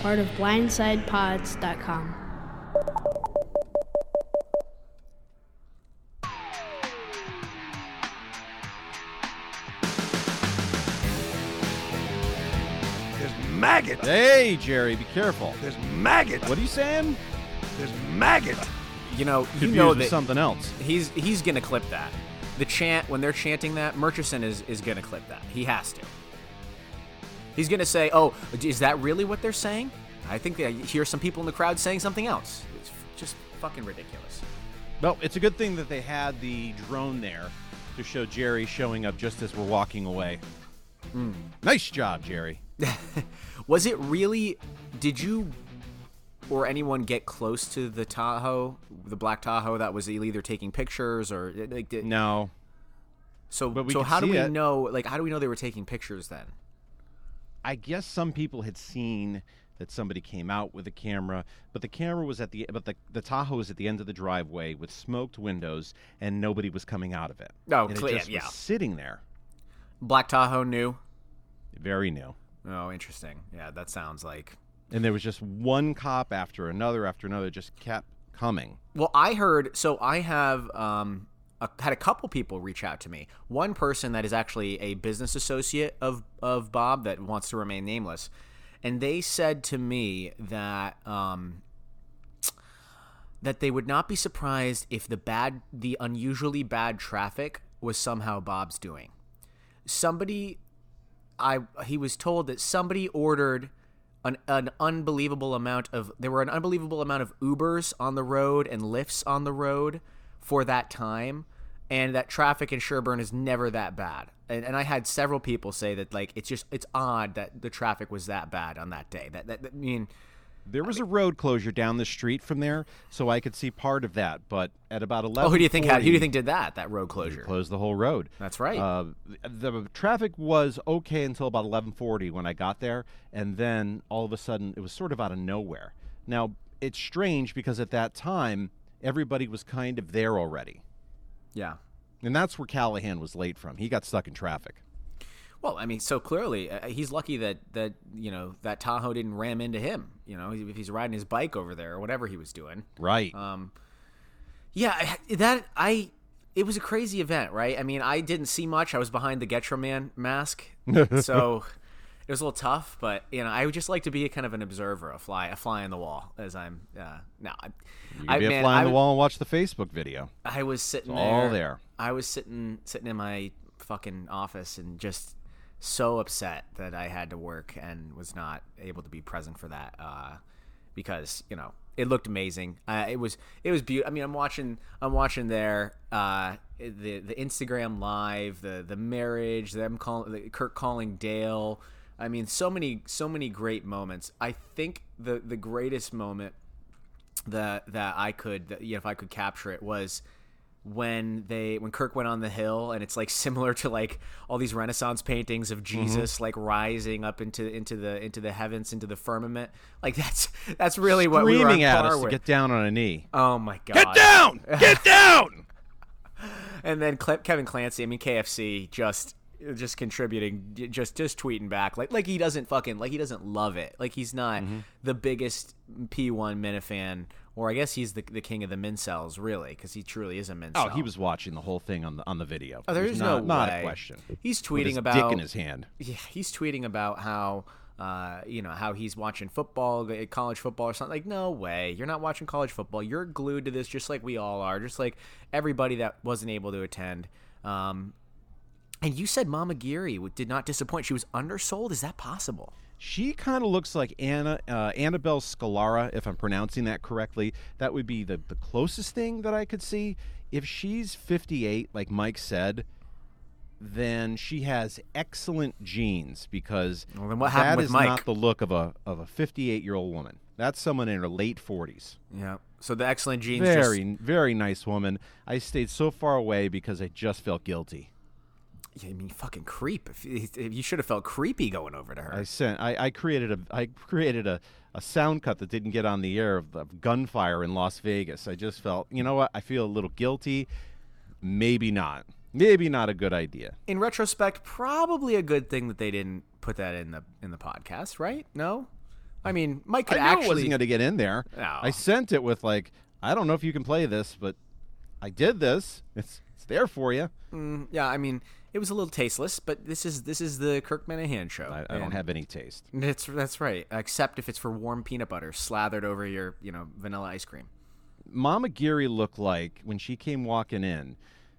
part of BlindsidePods.com. There's maggot. Hey, Jerry, be careful. There's maggot. What are you saying? There's maggot. You know, you Confused know with that something else. he's he's gonna clip that. The chant when they're chanting that, Murchison is is gonna clip that. He has to. He's gonna say, "Oh, is that really what they're saying?" I think I hear some people in the crowd saying something else. It's just fucking ridiculous. Well, it's a good thing that they had the drone there to show Jerry showing up just as we're walking away. Hmm. Nice job, Jerry. Was it really? Did you or anyone get close to the Tahoe, the black Tahoe that was either taking pictures or like? Did, No, So, so how do we it. know? Like, how do we know they were taking pictures then? I guess some people had seen that somebody came out with a camera, but the camera was at the but the the Tahoe was at the end of the driveway with smoked windows, and nobody was coming out of it. Oh, and it clear- just was yeah. sitting there, Black Tahoe new. very new. Oh, interesting. Yeah, that sounds like. And there was just one cop after another after another, just kept coming. Well, I heard. So I have um, a, had a couple people reach out to me. One person that is actually a business associate of of Bob that wants to remain nameless, and they said to me that um, that they would not be surprised if the bad, the unusually bad traffic was somehow Bob's doing. Somebody, I he was told that somebody ordered an, an unbelievable amount of there were an unbelievable amount of Ubers on the road and Lyfts on the road for that time, and that traffic in Sherborn is never that bad. And, and I had several people say that like it's just it's odd that the traffic was that bad on that day. That that, that I mean. There was a road closure down the street from there, so I could see part of that. But at about eleven, Oh, who do you think had, who do you think did that? That road closure. closed the whole road? That's right. Uh, the, the traffic was okay until about eleven forty when I got there, and then all of a sudden it was sort of out of nowhere. Now it's strange because at that time everybody was kind of there already, yeah. And that's where Callahan was late from. He got stuck in traffic. Well, I mean, so clearly uh, he's lucky that that you know that Tahoe didn't ram into him. You know, if he's riding his bike over there or whatever he was doing. Right. Um, yeah, that I it was a crazy event, right? I mean, I didn't see much. I was behind the Getro Man mask, so it was a little tough. But you know, I would just like to be a kind of an observer, a fly, a fly on the wall, as I'm. Uh, no, I, you I be man, a fly on I, the wall and watch the Facebook video. I was sitting there. all there. I was sitting sitting in my fucking office and just so upset that I had to work and was not able to be present for that uh, because you know it looked amazing. Uh, it was it was beautiful. I mean, I'm watching I'm watching there uh, the the Instagram live, the the marriage, them calling the, Kirk calling Dale. I mean, so many so many great moments. I think the the greatest moment that that I could that, you know, if I could capture it was when they when Kirk went on the hill and it's like similar to like all these Renaissance paintings of Mm-hmm. Jesus like rising up into into the into the heavens into the firmament like that's that's really what we were Screaming at us to get down on a knee. oh my god Get down! Get down! and then Kevin Clancy I mean KFC just just contributing just just tweeting back like like he doesn't fucking like he doesn't love it like he's not Mm-hmm. the biggest P1 Minifan or I guess he's the the king of the mincels really because he truly is a mincel Oh, he was watching the whole thing on the on the video. Oh, there's not, no not way. a question. He's tweeting about dick in his hand. Yeah, he's tweeting about how uh, you know how he's watching football, uh, college football or something. Like, no way, you're not watching college football. You're glued to this, just like we all are, just like everybody that wasn't able to attend. Um, and you said Mama Geary did not disappoint. She was undersold. Is that possible? She kind of looks like Anna uh, Annabelle Scalara, if I'm pronouncing that correctly. That would be the, the closest thing that I could see. If she's 58, like Mike said, then she has excellent genes because Well, then what happened that is Mike? not the look of a of a 58 year old woman. That's someone in her late 40s. Yeah. So the excellent genes. just- Very very nice woman. I stayed so far away because I just felt guilty. Yeah, I mean, fucking creep. You should have felt creepy going over to her. I sent. I, I created a. I created a, a sound cut that didn't get on the air of, of gunfire in Las Vegas. I just felt. You know what? I feel a little guilty. Maybe not. Maybe not a good idea. in retrospect, probably a good thing that they didn't put that in the in the podcast, right? No, I mean, Mike I could knew actually. wasn't going to get in there. No. I sent it with like, I don't know if you can play this, but I did this. It's it's there for you. Mm, yeah, I mean, it was a little tasteless, but this is this is the Kirk Minihane show. I, I don't have any taste. That's that's right. Except if it's for warm peanut butter slathered over your you know vanilla ice cream. Mama Geary looked like when she came walking in,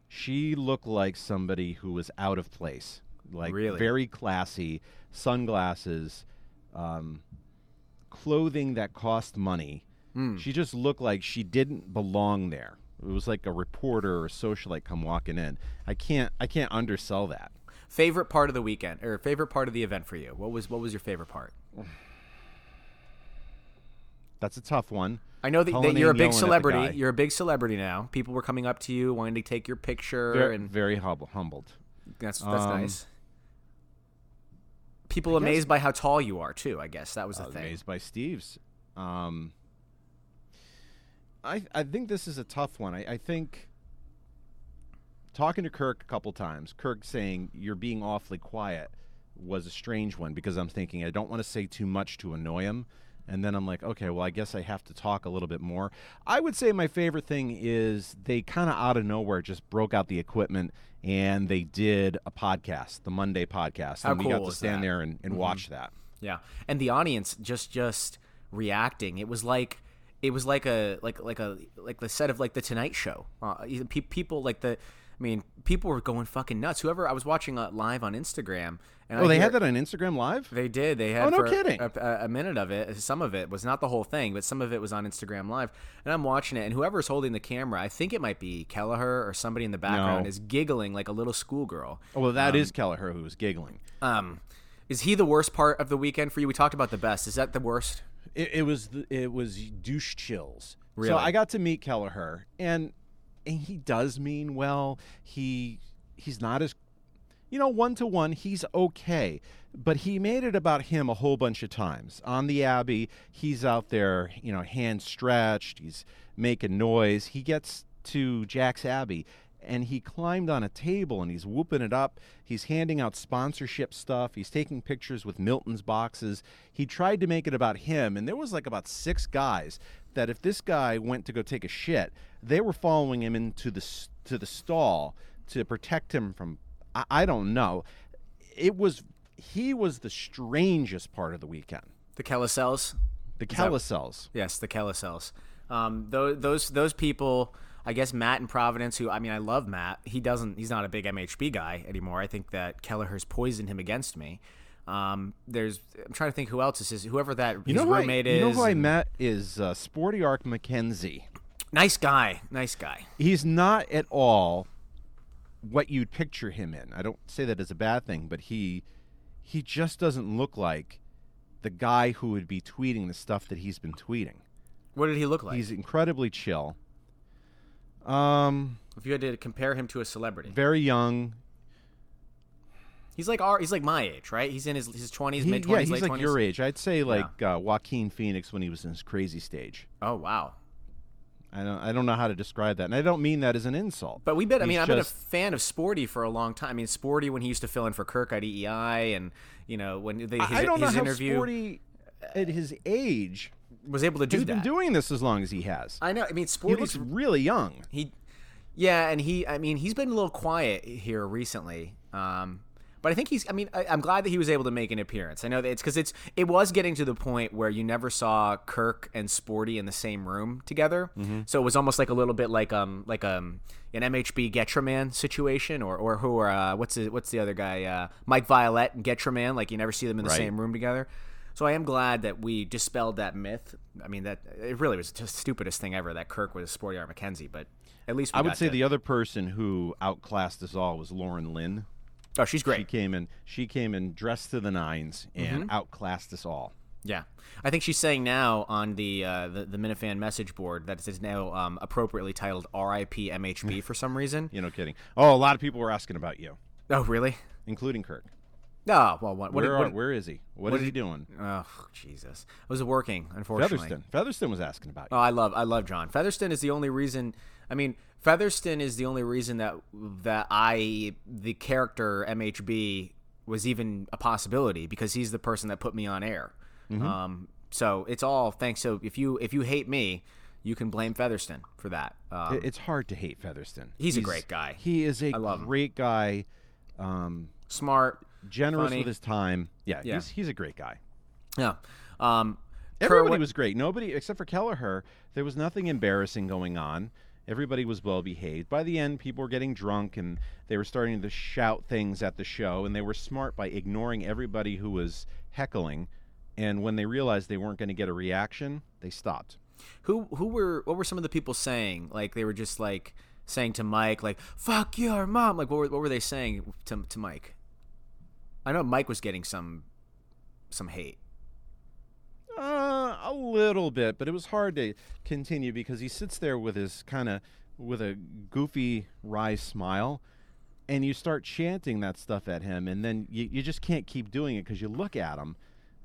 she looked like somebody who was out of place. Like Really? very classy, sunglasses, um, clothing that cost money. Hmm. She just looked like she didn't belong there. It was like a reporter or a socialite come walking in. I can't I can't undersell that. Favorite part of the weekend or favorite part of the event for you? What was what was your favorite part? That's a tough one. I know that, that you're a big celebrity. You're a big celebrity now. People were coming up to you wanting to take your picture, Very, and very hum- humbled. that's that's um, nice. People amazed by how tall you are too. I guess that was the I was thing. amazed by Steve's. Um, I I think this is a tough one. I, I think talking to Kirk a couple times, Kirk saying you're being awfully quiet was a strange one because I'm thinking I don't want to say too much to annoy him. And then I'm like, okay, well, I guess I have to talk a little bit more. I would say my favorite thing is they kind of out of nowhere just broke out the equipment and they did a podcast, the Monday podcast. How and we got to stand that? Mm-hmm. there and, and watch that. Yeah, and the audience just just reacting. It was like it was like a like like a like the set of like the Tonight Show. Uh, pe- people like the. I mean, people were going fucking nuts. Whoever I was watching uh, live on Instagram, and Oh, I they hear- had that on Instagram Live? They did. They had Oh, no for kidding. A, a, a minute of it. Some of it was not the whole thing, but some of it was on Instagram Live. And I'm watching it, and whoever's holding the camera, I think it might be Kelleher or somebody in the background, No. is giggling like a little schoolgirl. Oh, well, that is Kelleher who was giggling. Um, is he the worst part of the weekend for you? We talked about the best. Is that the worst? It, it was the, it was douche chills. Really? So I got to meet Kelleher, and and he does mean well. He he's not as you know one to one. He's okay, but he made it about him a whole bunch of times on the Abbey. He's out there, you know, hand stretched. He's making noise. He gets to Jack's Abbey. And he climbed on a table and he's whooping it up. He's handing out sponsorship stuff. He's taking pictures with Milton's boxes. He tried to make it about him, and there was like about six guys that if this guy went to go take a shit, they were following him into the to the stall to protect him from. I, I don't know. It was he was the strangest part of the weekend. The Kellicels? The Carousels. Yes, the Kellicels. Um, those those those people. I guess Matt in Providence, who I mean, I love Matt. He doesn't. He's not a big MHB guy anymore. I think that Kelleher's poisoned him against me. Um, there's. I'm trying to think who else this is. Whoever that You his know who I, roommate you know who I met is uh, Sporty Arc McKenzie. Nice guy. Nice guy. He's not at all what you'd picture him in. I don't say that as a bad thing, but he he just doesn't look like the guy who would be tweeting the stuff that he's been tweeting. What did he look like? He's incredibly chill. Um, if you had to compare him to a celebrity, very young. he's like our. He's like my age, right? He's in his his 20s, mid 20s, yeah, he's like 20s. your age. I'd say like uh, Joaquin Phoenix when he was in his crazy stage. Oh wow. I don't I don't know how to describe that, and I don't mean that as an insult. But we've been. I mean, I've been a fan of Sporty for a long time. I mean, Sporty when he used to fill in for Kirk at EEI, and you know when the, his, I I don't know his how interview Sporty at his age was able to do has that. been doing this as long as he has. I know. I mean, Sporty he looks really young. he, yeah, and he. I mean, he's been a little quiet here recently. Um, but I think he's. I mean, I, I'm glad that he was able to make an appearance. I know that it's because it's. It was getting to the point where you never saw Kirk and Sporty in the same room together. So it was almost like a little bit like um like um an MHB Getraman situation, or or who uh what's the what's the other guy uh Mike Violet and Getraman. Like you never see them in the Right. same room together. So I am glad that we dispelled that myth. I mean that it really was the stupidest thing ever that Kirk was a Sporty Art McKenzie, but at least we I would say to- the other person who outclassed us all was Lauren Lynn. Oh, she's great. She came in. She came in dressed to the nines and Mm-hmm. outclassed us all. Yeah, I think she's saying now on the uh, the, the Minifan message board that it's now um, appropriately titled "R.I.P. MHB" for some reason. You know, kidding. Oh, a lot of people were asking about you, Oh, really? including Kirk. Oh, well, what? what, Where, what, are, where is he? what what is he doing? Oh, Jesus! I was working, unfortunately. Featherston. Featherston was asking about Oh. I love I love John Featherston is the only reason. I mean, Featherston is the only reason that that I the character MHB was even a possibility because he's the person that put me on air. Um, so it's all thanks. So if you if you hate me, you can blame Featherston for that. Um, it's hard to hate Featherston. He's a great guy. He is a love him. great guy. Um, smart, generous Funny. with his time. Yeah, Yeah. he's he's a great guy. yeah. Um, Everybody Kerwin- was great. Nobody except for Kelleher. There was nothing embarrassing going on. Everybody was well behaved. By the end, people were getting drunk and they were starting to shout things at the show, and they were smart by ignoring everybody who was heckling. And when they realized they weren't going to get a reaction, they stopped. Who who were what were some of the people saying? Like they were just like saying to Mike, like "fuck your mom." Like what were what were they saying to to Mike? I know Mike was getting some some hate. Uh, a little bit, but it was hard to continue because he sits there with his kind of with a goofy wry smile, and you start chanting that stuff at him, and then you, you just can't keep doing it because you look at him,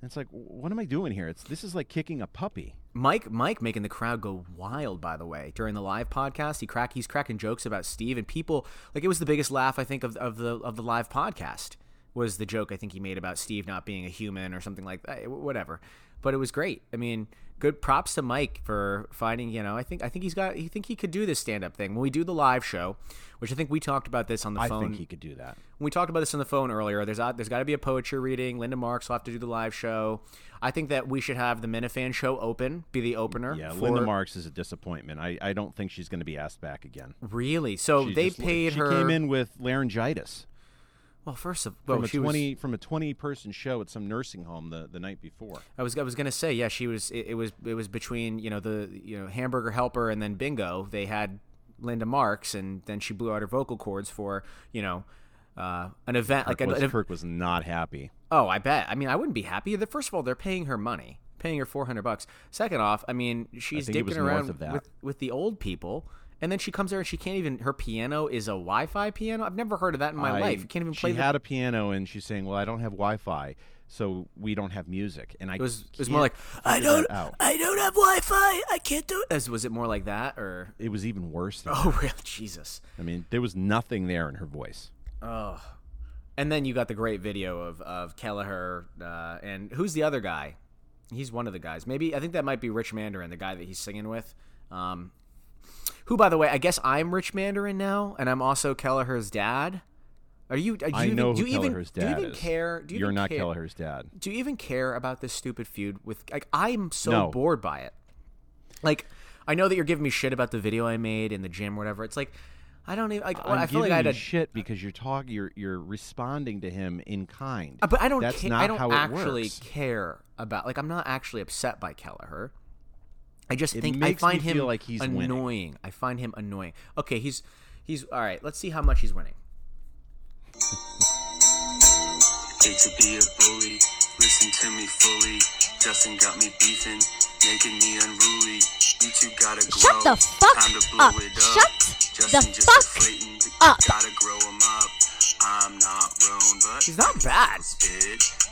and it's like, what am I doing here? It's this is like kicking a puppy. Mike Mike making the crowd go wild. By the way, during the live podcast, he crack he's cracking jokes about Steve and people like it was the biggest laugh I think of of the of the live podcast was the joke I think he made about Steve not being a human or something like that. Whatever, but it was great. I mean, good props to Mike for finding. You know, I think I think he's got. I think he could do this stand up thing when we do the live show, which I think we talked about this on the I phone. think he could do that. when we talked about this on the phone earlier, there's there's got to be a poetry reading. Linda Marks will have to do the live show. I think that we should have the Minifan show open, be the opener. Yeah, for, Linda Marks is a disappointment. I, I don't think she's going to be asked back again. Really? So She they just- paid she her. came in with laryngitis Well, first of from well, a she was. twenty from a twenty person show at some nursing home the, the night before. I was I was gonna say yeah, she was. It, it was it was between you know the you know hamburger helper and then bingo. They had Linda Marks, and then she blew out her vocal cords for you know. Uh, an event like Kirk an, was, an- Kirk was not happy. Oh, I bet. I mean, I wouldn't be happy. The first of all, they're paying her money, paying her four hundred bucks. Second off, I mean, she's was dicking around with with the old people, and then she comes there and she can't even. Her piano is a Wi-Fi piano. I've never heard of that in my I- life. You can't even play. She the, had a piano and she's saying, "Well, I don't have Wi-Fi, so we don't have music." And I it was it was more like I don't. I don't have Wi-Fi. I can't do it. As, was it more like that or? It was even worse. Than Oh, really? Jesus. I mean, there was nothing there in her voice. Oh. And then you got the great video of of Kelleher uh, and who's the other guy? He's one of the guys. Maybe I think that might be Rich Mandarin, the guy that he's singing with. Um, who, by the way, I guess I'm Rich Mandarin now, and I'm also Kelleher's dad. Are you? Do you I even, know do who you even, Kelleher's Do you dad even is. care? Do you You're even not care, Kelleher's dad. Do you even care about this stupid feud with? Like, I'm so No. bored by it. Like, I know that you're giving me shit about the video I made in the gym or whatever. It's like, I don't even. Like, I'm I feel like I had you a shit because you're talking. You're you're responding to him in kind. Uh, But I don't. That's ca- not I don't how it actually works. care about. Like, I'm not actually upset by Kelleher. I just It think I find him feel like he's winning. annoying. I find him annoying. Okay, he's he's all right. Let's see how much he's winning. Hate to be a bully, listen to me fully. Justin got me beefing, making me unruly. You two gotta grow. Shut the fuck Time to blow up. it up. Shut Justin the just fuck deflating, but you up. Gotta grow him up. I'm not grown, but He's not bad.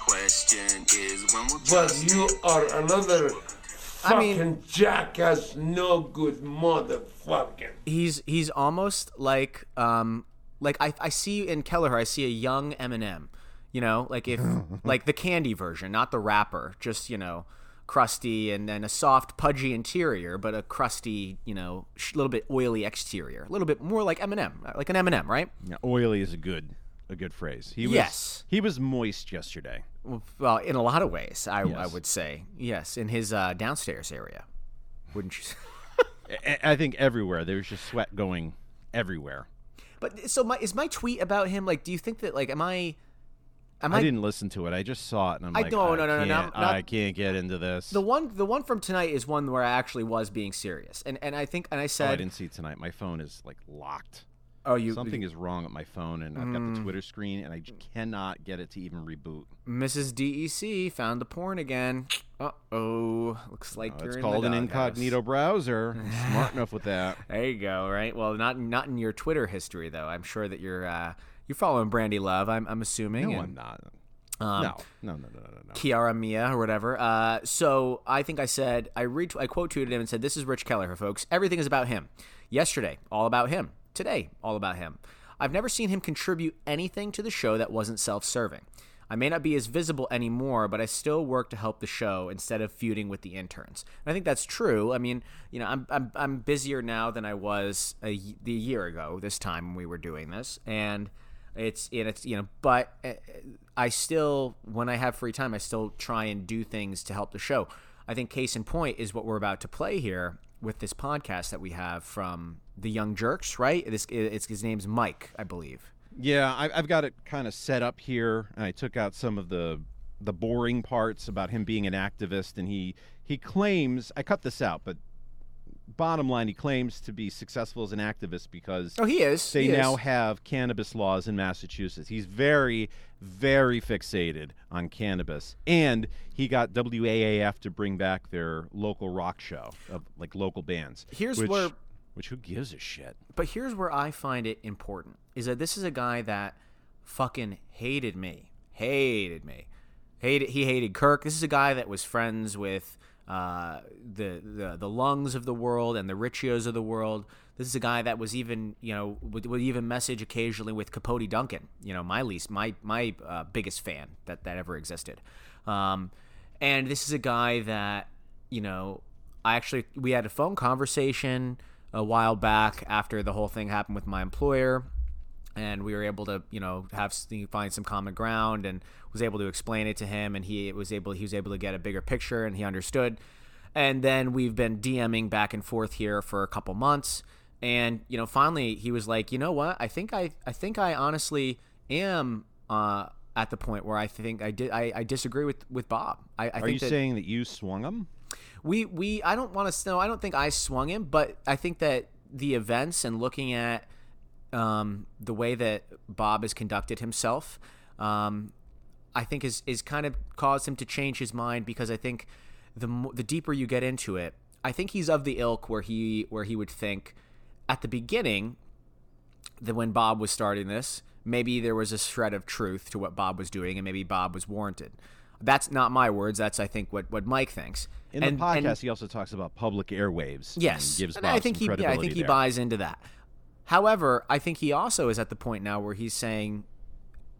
Question is when will But you are another I mean- fucking jackass, no good motherfucker. He's he's almost like um like I I see in Kelleher I see a young Eminem. You know, like if like the candy version, not the rapper, just you know. Crusty and then a soft, pudgy interior, but a crusty, you know, sh- little bit oily exterior. A little bit more like Eminem, like an Eminem, right? Yeah, oily is good a good phrase. He was, Yes. He was moist yesterday. Well, in a lot of ways, I, I would say yes. In his uh, downstairs area, wouldn't you? say? I, think everywhere there's just sweat going everywhere. but so, my is my tweet about him like? Do you think that like, am I? Am I, I, didn't listen to it. I just saw it and I'm I- like, no, I no, no, no, can't, not- I can't get into this. the one? The one from tonight is one where I actually was being serious, and and I think and I oh, said, I didn't see tonight. My phone is like locked. Oh, you, Something is wrong with my phone, and I've got Mm. the Twitter screen, and I cannot get it to even reboot. Mrs. DEC found the porn again. Uh oh, looks like Uh, you're it's in called an incognito browser. Smart enough with that. There you go. Right. Well, not not in your Twitter history though. I'm sure that you're uh, you're following Brandy Love. I'm I'm assuming. No, and- I'm not. Um, no, no, no, no, no, no. Kiara Mia or whatever. Uh, so I think I said I re- I quote tweeted him and said, "This is Rich Kelleher, folks. Everything is about him. Yesterday, all about him. Today, all about him. I've never seen him contribute anything to the show that wasn't self-serving. I may not be as visible anymore, but I still work to help the show instead of feuding with the interns. And I think that's true. I mean, you know, I'm I'm, I'm busier now than I was a, the year ago this time when we were doing this, and it's and it's you know, but uh, I still when I have free time, I still try and do things to help the show. I think case in point is what we're about to play here with this podcast that we have from the Young Jurks, right? This it's his name's Mike, I believe. Yeah, I, I've got it kind of set up here. I took out some of the the boring parts about him being an activist, and he he claims I cut this out, but bottom line, he claims to be successful as an activist because Oh, he is. they He is. now have cannabis laws in Massachusetts. He's very, very fixated on cannabis, and he got WAAF to bring back their local rock show of like local bands. Here's which, where- which who gives a shit? But here's where I find it important is that this is a guy that fucking hated me. Hated me. Hated he hated Kirk. This is a guy that was friends with uh, the, the the lungs of the world and the Riccios of the world. This is a guy that was even, you know, would, would even message occasionally with Capote Duncan. You know, my least, my my uh, biggest fan that that ever existed. Um, and this is a guy that, you know, I actually we had a phone conversation a while back after the whole thing happened with my employer and we were able to you know have find some common ground and was able to explain it to him and he was able he was able to get a bigger picture and he understood and then we've been DMing back and forth here for a couple months and you know finally he was like you know what I think I I think I honestly am uh at the point where I think I did I, I disagree with with Bob I, I Are think you that, saying that you swung him? we we I don't want to know. I don't think I swung him, but I think that the events and looking at um, the way that Bob has conducted himself, um, I think is is kind of caused him to change his mind because I think the the deeper you get into it, I think he's of the ilk where he where he would think at the beginning that when Bob was starting this, maybe there was a shred of truth to what Bob was doing, and maybe Bob was warranted. That's not my words. That's I think what what Mike thinks. In And- the podcast, and- he also talks about public airwaves. Yes, and gives and I think he, yeah, I think he there. buys into that. However, I think he also is at the point now where he's saying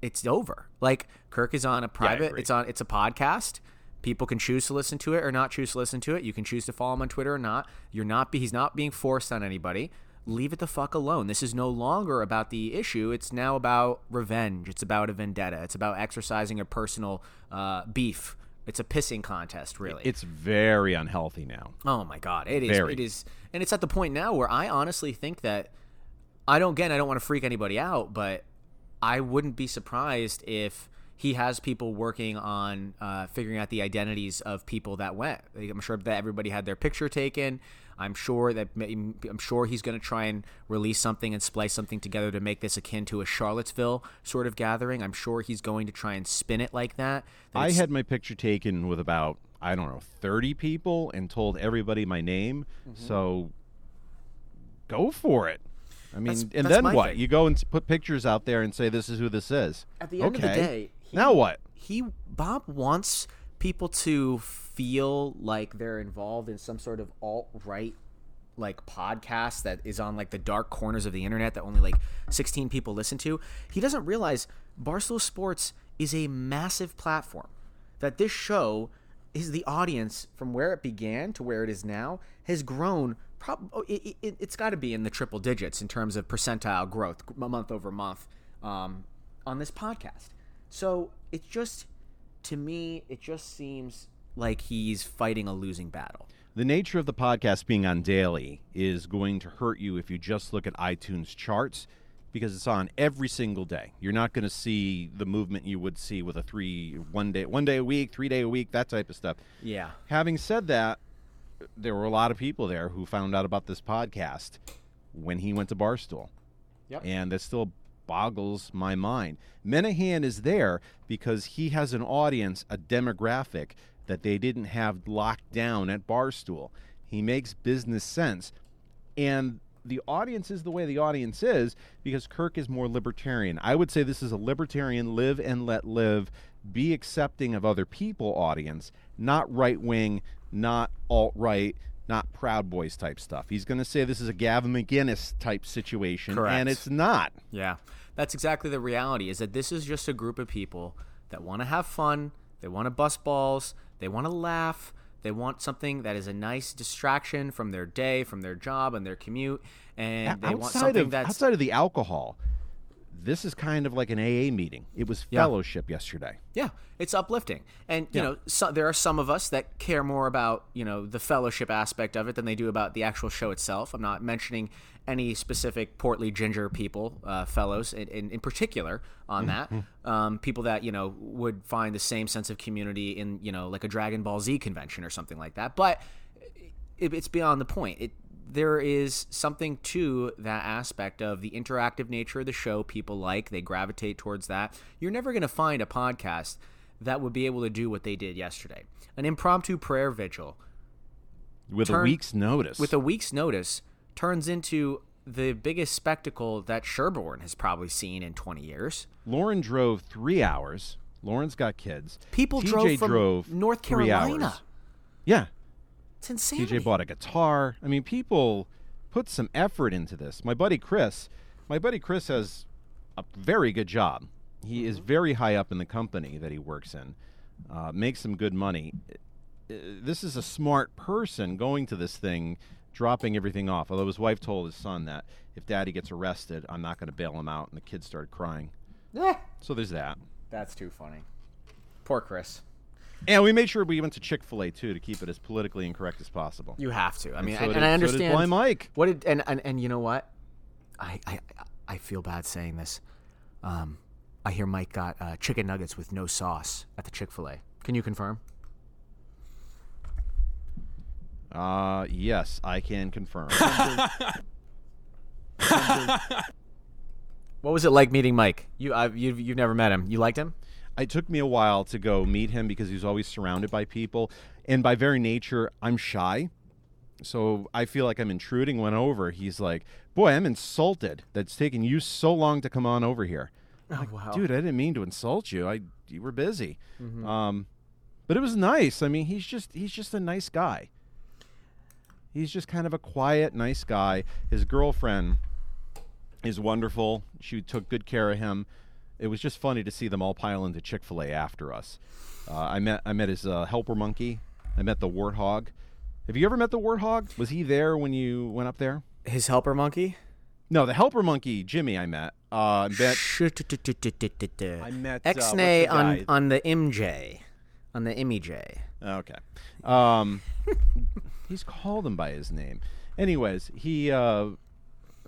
it's over. Like Kirk is on a private. agree. it's on. It's a podcast. People can choose to listen to it or not choose to listen to it. You can choose to follow him on Twitter or not. You're not. He's not being forced on anybody. Leave it the fuck alone. This is no longer about the issue. It's now about revenge. It's about a vendetta. It's about exercising a personal uh, beef. It's a pissing contest, really. It's very unhealthy now. Oh my god, it is. Very. It is, and it's at the point now where I honestly think that I don't. Again, I don't want to freak anybody out, but I wouldn't be surprised if he has people working on uh, figuring out the identities of people that went. I'm sure that everybody had their picture taken. I'm sure that I'm sure he's going to try and release something and splice something together to make this akin to a Charlottesville sort of gathering. I'm sure he's going to try and spin it like that. that I had my picture taken with about I don't know thirty people and told everybody my name. Mm-hmm. So go for it. I mean, That's- and that's then what? thing. You go and put pictures out there and say this is who this is. At the end okay. of the day, he- now what? he Bob wants people to feel like they're involved in some sort of alt right like podcast that is on like the dark corners of the internet that only like 16 people listen to. He doesn't realize Barstool Sports is a massive platform. That this show is the audience from where it began to where it is now has grown probably it, it, it's got to be in the triple digits in terms of percentile growth month over month um, on this podcast so it's just to me it just seems like he's fighting a losing battle The nature of the podcast being on daily is going to hurt you if you just look at iTunes charts because it's on every single day. You're not going to see the movement you would see with a three one day one day a week, three day a week, that type of stuff. yeah Having said that, there were a lot of people there who found out about this podcast when he went to Barstool. Yep. And that still boggles my mind. Minihane is there because he has an audience, a demographic that they didn't have locked down at Barstool. He makes business sense. And the audience is the way the audience is because Kirk is more libertarian. I would say this is a libertarian live and let live, be accepting of other people audience, not right wing, not alt right, not Proud Boys type stuff. He's going to say this is a Gavin McInnes type situation, Correct. and it's not. Yeah, that's exactly the reality. Is that this is just a group of people that want to have fun, they want to bust balls, they want to laugh, they want something that is a nice distraction from their day, from their job and their commute, and they want outside something of that's outside of the alcohol, this is kind of like an AA meeting. It was Yeah. fellowship yesterday. Yeah, it's uplifting, and you Yeah. know, so, there are some of us that care more about you know the fellowship aspect of it than they do about the actual show itself. I'm not mentioning any specific portly ginger people, uh, fellows in, in, in particular on that. Um, people that you know would find the same sense of community in you know like a Dragon Ball Z convention or something like that. But it, it's beyond the point. It there is something to that aspect of the interactive nature of the show. People like they gravitate towards that. You're never going to find a podcast that would be able to do what they did yesterday. An impromptu prayer vigil With a week's notice. with a week's notice turns into the biggest spectacle that Sherborn has probably seen in 20 years. Lauren drove three hours. Lauren's got kids. People TJ drove from drove North Carolina. Yeah. It's insanity. TJ bought a guitar. I mean, people put some effort into this. My buddy Chris, my buddy Chris has a very good job. He is very high up in the company that he works in, uh, makes some good money. Uh, This is a smart person going to this thing, dropping everything off. Although his wife told his son that if daddy gets arrested, I'm not going to bail him out. And the kid started crying. So there's that. That's too funny. Poor Chris. And we made sure we went to Chick Fil A too to keep it as politically incorrect as possible. You have to. I mean, so and, did- and I so understand. Blind Mike. What did and, and and you know what? I I I feel bad saying this. Um, I hear Mike got uh, chicken nuggets with no sauce at the Chick Fil A. Can you confirm? Uh, yes, I can confirm. What was it like meeting Mike? You I've, you've you've never met him. You liked him? It took me a while to go meet him because he's always surrounded by people, and by very nature, I'm shy. So I feel like I'm intruding. Went over, he's like, "Boy, I'm insulted. That's taking you so long to come on over here." Oh wow, Dude, I didn't mean to insult you. I you were busy. Um, but it was nice. I mean, he's just he's just a nice guy. He's just kind of a quiet, nice guy. His girlfriend is wonderful. She took good care of him. It was just funny to see them all pile into Chick Fil A after us. Uh, I met I met his uh, helper monkey. I met the warthog. Have you ever met the warthog? Was he there when you went up there? his helper monkey. No, the helper monkey, Jimmy. I met. Uh, I met I met, uh, Xnay on on the MJ, on the MJ. Okay. Um, he's called him by his name. Anyways, he. Uh,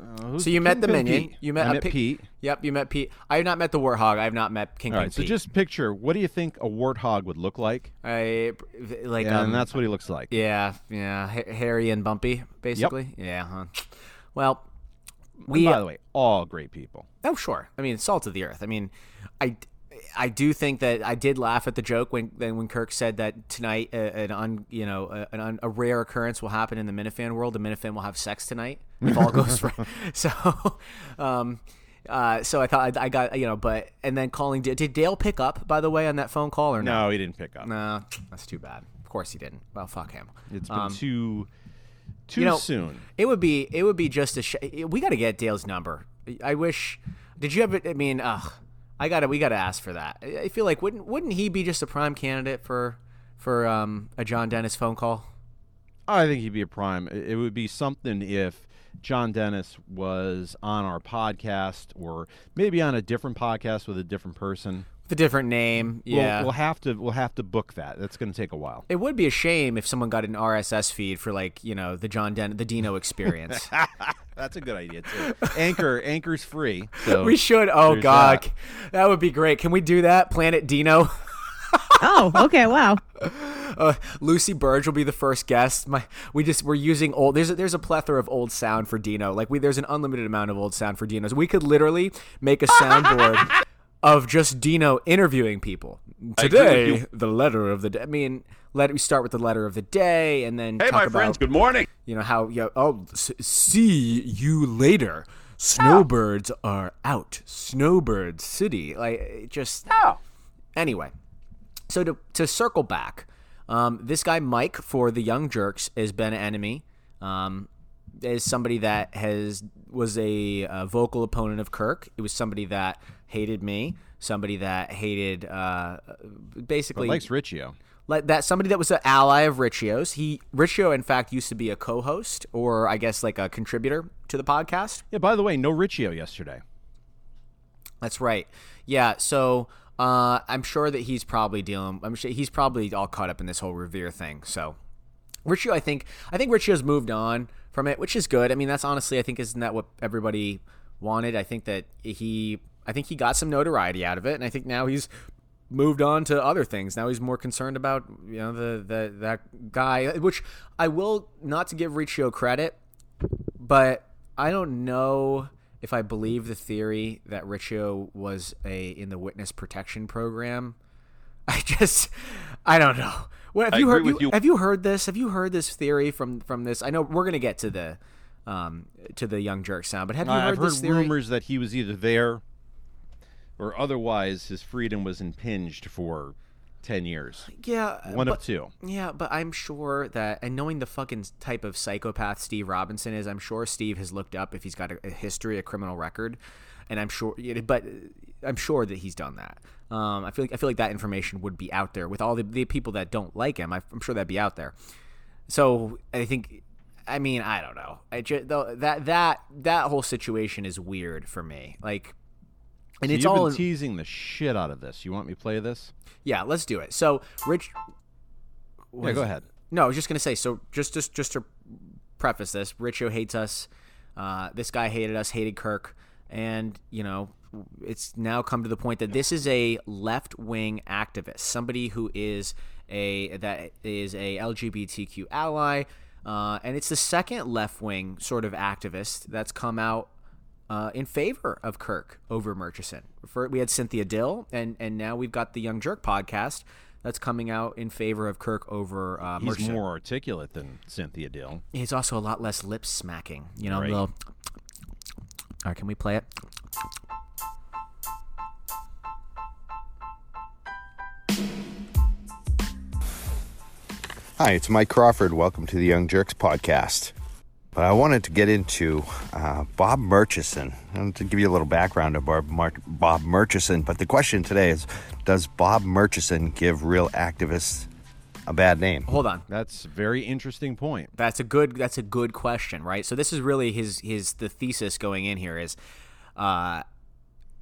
uh, who's So you met the Kingpin minion. Pete. You met I a met Pig- Pete. Yep, you met Pete. I have not met the warthog. I have not met King All Ping right. So just picture. What do you think a warthog would look like? I like and um, that's what he looks like. Yeah, yeah, ha- hairy and bumpy, basically. Yeah, huh. Well, we. And by the way, all great people. oh, sure. I mean, salt of the earth. I mean, I, I do think that I did laugh at the joke when then when Kirk said that tonight uh, an un, you know a, an un, a rare occurrence will happen in the Minifan world. The Minifan will have sex tonight if all goes right. So, um. Uh, so I thought I, I got you know, but and then calling did Dale pick up by the way on that phone call or no? No, he didn't pick up. No, that's too bad. Of course he didn't. Well, fuck him. It's been Um, too too you know, soon. It would be it would be just a sh- we got to get Dale's number. I wish. Did you ever? I mean, ugh, I gotta we gotta ask for that. I feel like wouldn't wouldn't he be just a prime candidate for for um, a John Dennis phone call? I think he'd be a prime. It would be something if John Dennis was on our podcast or maybe on a different podcast with a different person. With a different name, We'll- yeah. we'll, have to we'll have to book that. That's going to take a while. it would be a shame if someone got an RSS feed for like you know the John Den the Dino experience. That's a good idea too. Anchor Anchor's free. So we should. Oh there's God, that. that would be great. Can we do that? Planet Dino. Oh, okay. Wow. uh, Lucy Burge will be the first guest. My, we just we're using old. There's a, there's a plethora of old sound for Dino. Like we there's an unlimited amount of old sound for Dinos. We could literally make a soundboard of just Dino interviewing people. Today, the letter of the day. I mean, let we start with the letter of the day, and then Hey, my about, friends, good morning. You know how you know, oh s- see you later. Snowbirds are out. Snowbird City. Like it just anyway so to, to circle back um, this guy mike for the young jurks has been an enemy um, is somebody that has was a, uh vocal opponent of kirk it was somebody that hated me somebody that hated uh, But basically likes Riccio. like that somebody that was an ally of Riccios. He Riccio, in fact, used to be a co-host or I guess like a contributor to the podcast. Yeah. By the way, no Riccio yesterday. That's right. Yeah. So uh, I'm sure that he's probably dealing. I'm sure he's probably all caught up in this whole Revere thing. So Riccio, I think, I think Riccio's moved on from it, which is good. I mean, that's honestly, I think, isn't that what everybody wanted? I think that he, I think he got some notoriety out of it, and I think now he's moved on to other things. Now he's more concerned about you know the the that guy, which I will not to give Riccio credit, but I don't know if I believe the theory that Riccio was a in the witness protection program. I just I don't know. Well, have you heard with you. have you heard this? Have you heard this theory from from this? I know we're gonna get to the um to the young jurk sound, but have you Uh, heard I've heard theory? rumors that he was either there or otherwise his freedom was impinged for 10 years. Yeah, One but- of two. Yeah, but I'm sure that, and knowing the fucking type of psychopath Steve Robinson is, I'm sure Steve has looked up if he's got a, a history, a criminal record, and I'm sure, but I'm sure that he's done that. Um, I feel like I feel like that information would be out there with all the, the people that don't like him. I, I'm sure that'd be out there. So I think, I mean, I don't know. I just, that that that whole situation is weird for me. Like, and So it's all been teasing the shit out of this. You want me to play this? yeah. Let's do it. So Rich. Yeah, go ahead. No, I was just gonna say. So just just just to preface this, Riccio hates us. Uh, this guy hated us, hated Kirk, and you know, it's now come to the point that this is a left wing activist, somebody who is a that is a LGBTQ ally, uh, and it's the second left wing sort of activist that's come out uh, in favor of Kirk over Murchison. For, we had Cynthia Dill, and and now we've got the Young Jurk podcast that's coming out in favor of Kirk over uh, He's Murchison. more articulate than Cynthia Dill. He's also a lot less lip smacking. You know, Right. little. All right, can we play it? Hi, it's Mike Crawford. Welcome to the Young Jurks podcast. But I wanted to get into uh, Bob Murchison. And to give you a little background of Bob, Mar- Bob Murchison. But the question today is Does Bob Murchison give real activists a bad name? Hold on. That's a very interesting point. That's a good. That's a good question, right? So this is really his his the thesis going in here is, uh,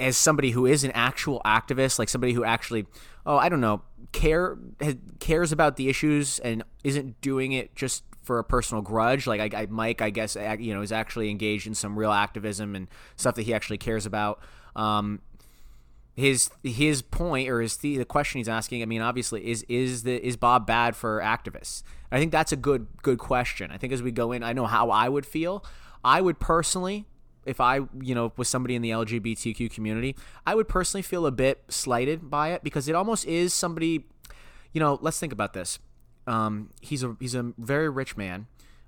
as somebody who is an actual activist, like somebody who actually, oh, I don't know, care has, cares about the issues and isn't doing it just for a personal grudge. Like I, I Mike, I guess, you know, is actually engaged in some real activism and stuff that he actually cares about. Um, his his point or his the, the question he's asking i mean obviously is is the is bob bad for activists i think that's a good good question i think as we go in i know how i would feel i would personally if i you know was somebody in the lgbtq community i would personally feel a bit slighted by it because it almost is somebody you know let's think about this um, he's a he's a very rich man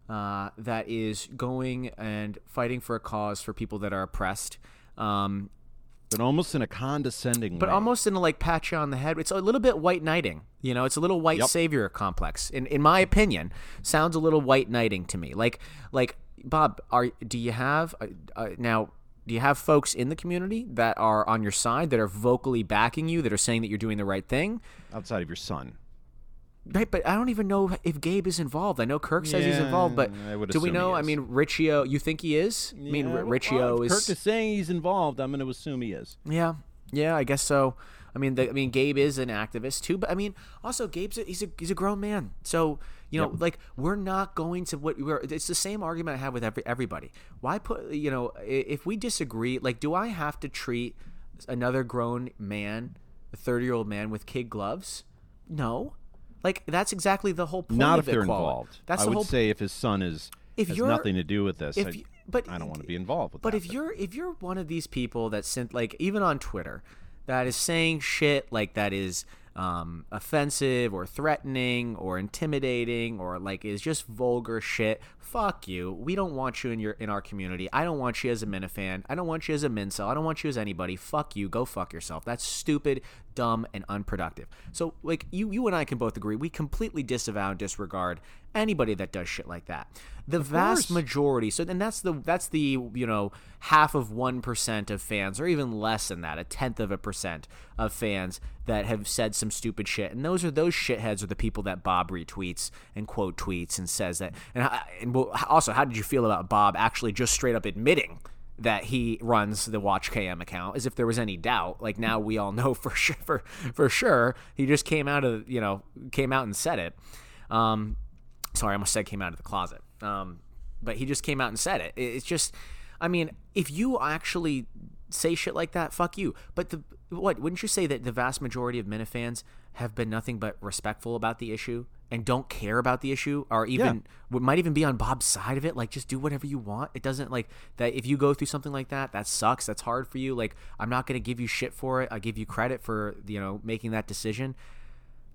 uh, that is going and fighting for a cause for people that are oppressed um, But almost in a condescending way. but way. almost in a like pat you on the head. It's a little bit white knighting. You know, it's a little white Yep. savior complex. In in my opinion, sounds a little white knighting to me. Like like Bob, are do you have uh, uh, now? Do you have folks in the community that are on your side that are vocally backing you, that are saying that you're doing the right thing? outside of your son. Right, but I don't even know if Gabe is involved. I know Kirk says he's involved, but do we know? I mean, Riccio. You think he is? I mean, Yeah, R- well, Riccio if is. Kirk is saying he's involved. I'm going to assume he is. Yeah, yeah, I guess so. I mean, the, I mean, Gabe is an activist too, but I mean, also Gabe's a, he's a he's a grown man, so you know, like we're not going to what we're. It's the same argument I have with every everybody. Why put you know, if we disagree, like, do I have to treat another grown man, a thirty year old man, with kid gloves? No, like that's exactly the whole point. Not if they're equality. involved. That's what I would whole say if his son is If has nothing to do with this, if I, but I don't want to be involved with that. But that. if you're if you're one of these people that sent like even on Twitter that is saying shit like that is um, offensive or threatening or intimidating or like is just vulgar shit. Fuck you. We don't want you in your in our community. I don't want you as a Minifan. I don't want you as a Mincel. I don't want you as anybody. Fuck you. Go fuck yourself. That's stupid, dumb, and unproductive. So like you you and I can both agree we completely disavow and disregard Anybody that does shit like that. The vast course. majority. So then that's the that's the you know half of one percent of fans, or even less than that, a tenth of a percent of fans that have said some stupid shit. And those are those shitheads are the people that Bob retweets and quote tweets and says that. And, and also, how did you feel about Bob actually just straight up admitting? that he runs the Watch KM account, as if there was any doubt. Like now we all know for sure, for, for sure. He just came out of you know came out and said it. Um, sorry, I almost said came out of the closet. Um, but he just came out and said it. It- It's just, I mean, if you actually say shit like that, fuck you. But the what wouldn't you say that the vast majority of Minifans have been nothing but respectful about the issue and don't care about the issue, or even would might even be on Bob's side of it. Like, just do whatever you want. It doesn't like that. If you go through something like that, that sucks. That's hard for you. Like, I'm not gonna give you shit for it. I give you credit for you know making that decision.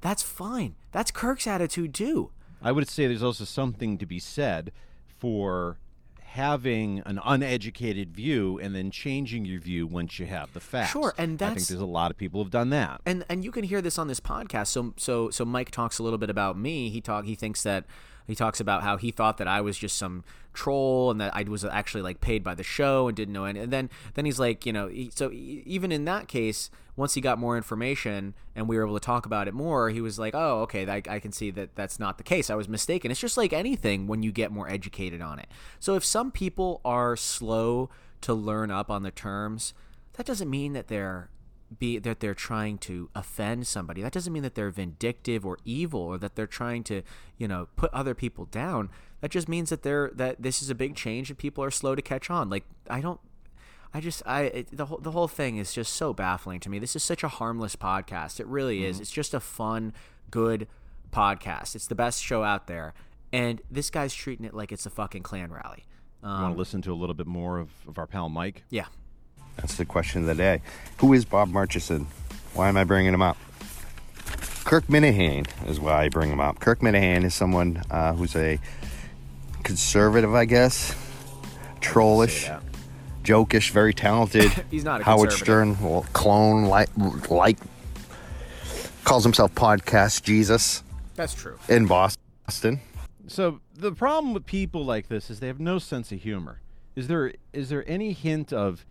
That's fine. That's Kirk's attitude too. I would say there's also something to be said for having an uneducated view and then changing your view once you have the facts. Sure, and I think there's a lot of people who've done that. and and you can hear this on this podcast. So so so Mike talks a little bit about me. He talk he thinks that he talks about how he thought that I was just some troll and that I was actually like paid by the show and didn't know any. And then then he's like, you know, he, so even in that case, once he got more information and we were able to talk about it more, he was like, oh, okay, I, I can see that that's not the case. I was mistaken. It's just like anything when you get more educated on it. So if some people are slow to learn up on the terms, that doesn't mean that they're be that they're trying to offend somebody. That doesn't mean that they're vindictive or evil or that they're trying to, you know, put other people down. That just means that they're that this is a big change and people are slow to catch on. Like I don't I just I it, the whole the whole thing is just so baffling to me. This is such a harmless podcast. It really is. Mm-hmm. It's just a fun, good podcast. It's the best show out there. And this guy's treating it like it's a fucking Klan rally. you want to um, listen to a little bit more of, of our pal Mike? Yeah. That's the question of the day. Who is Bob Murchison? Why am I bringing him up? Kirk Minihane is why I bring him up. Kirk Minihane is someone uh, who's a conservative, I guess, trollish, jokish, very talented. He's not a Howard. Stern well, clone, like, like calls himself podcast Jesus That's true. in Boston. So the problem with people like this is they have no sense of humor. Is there is there any hint of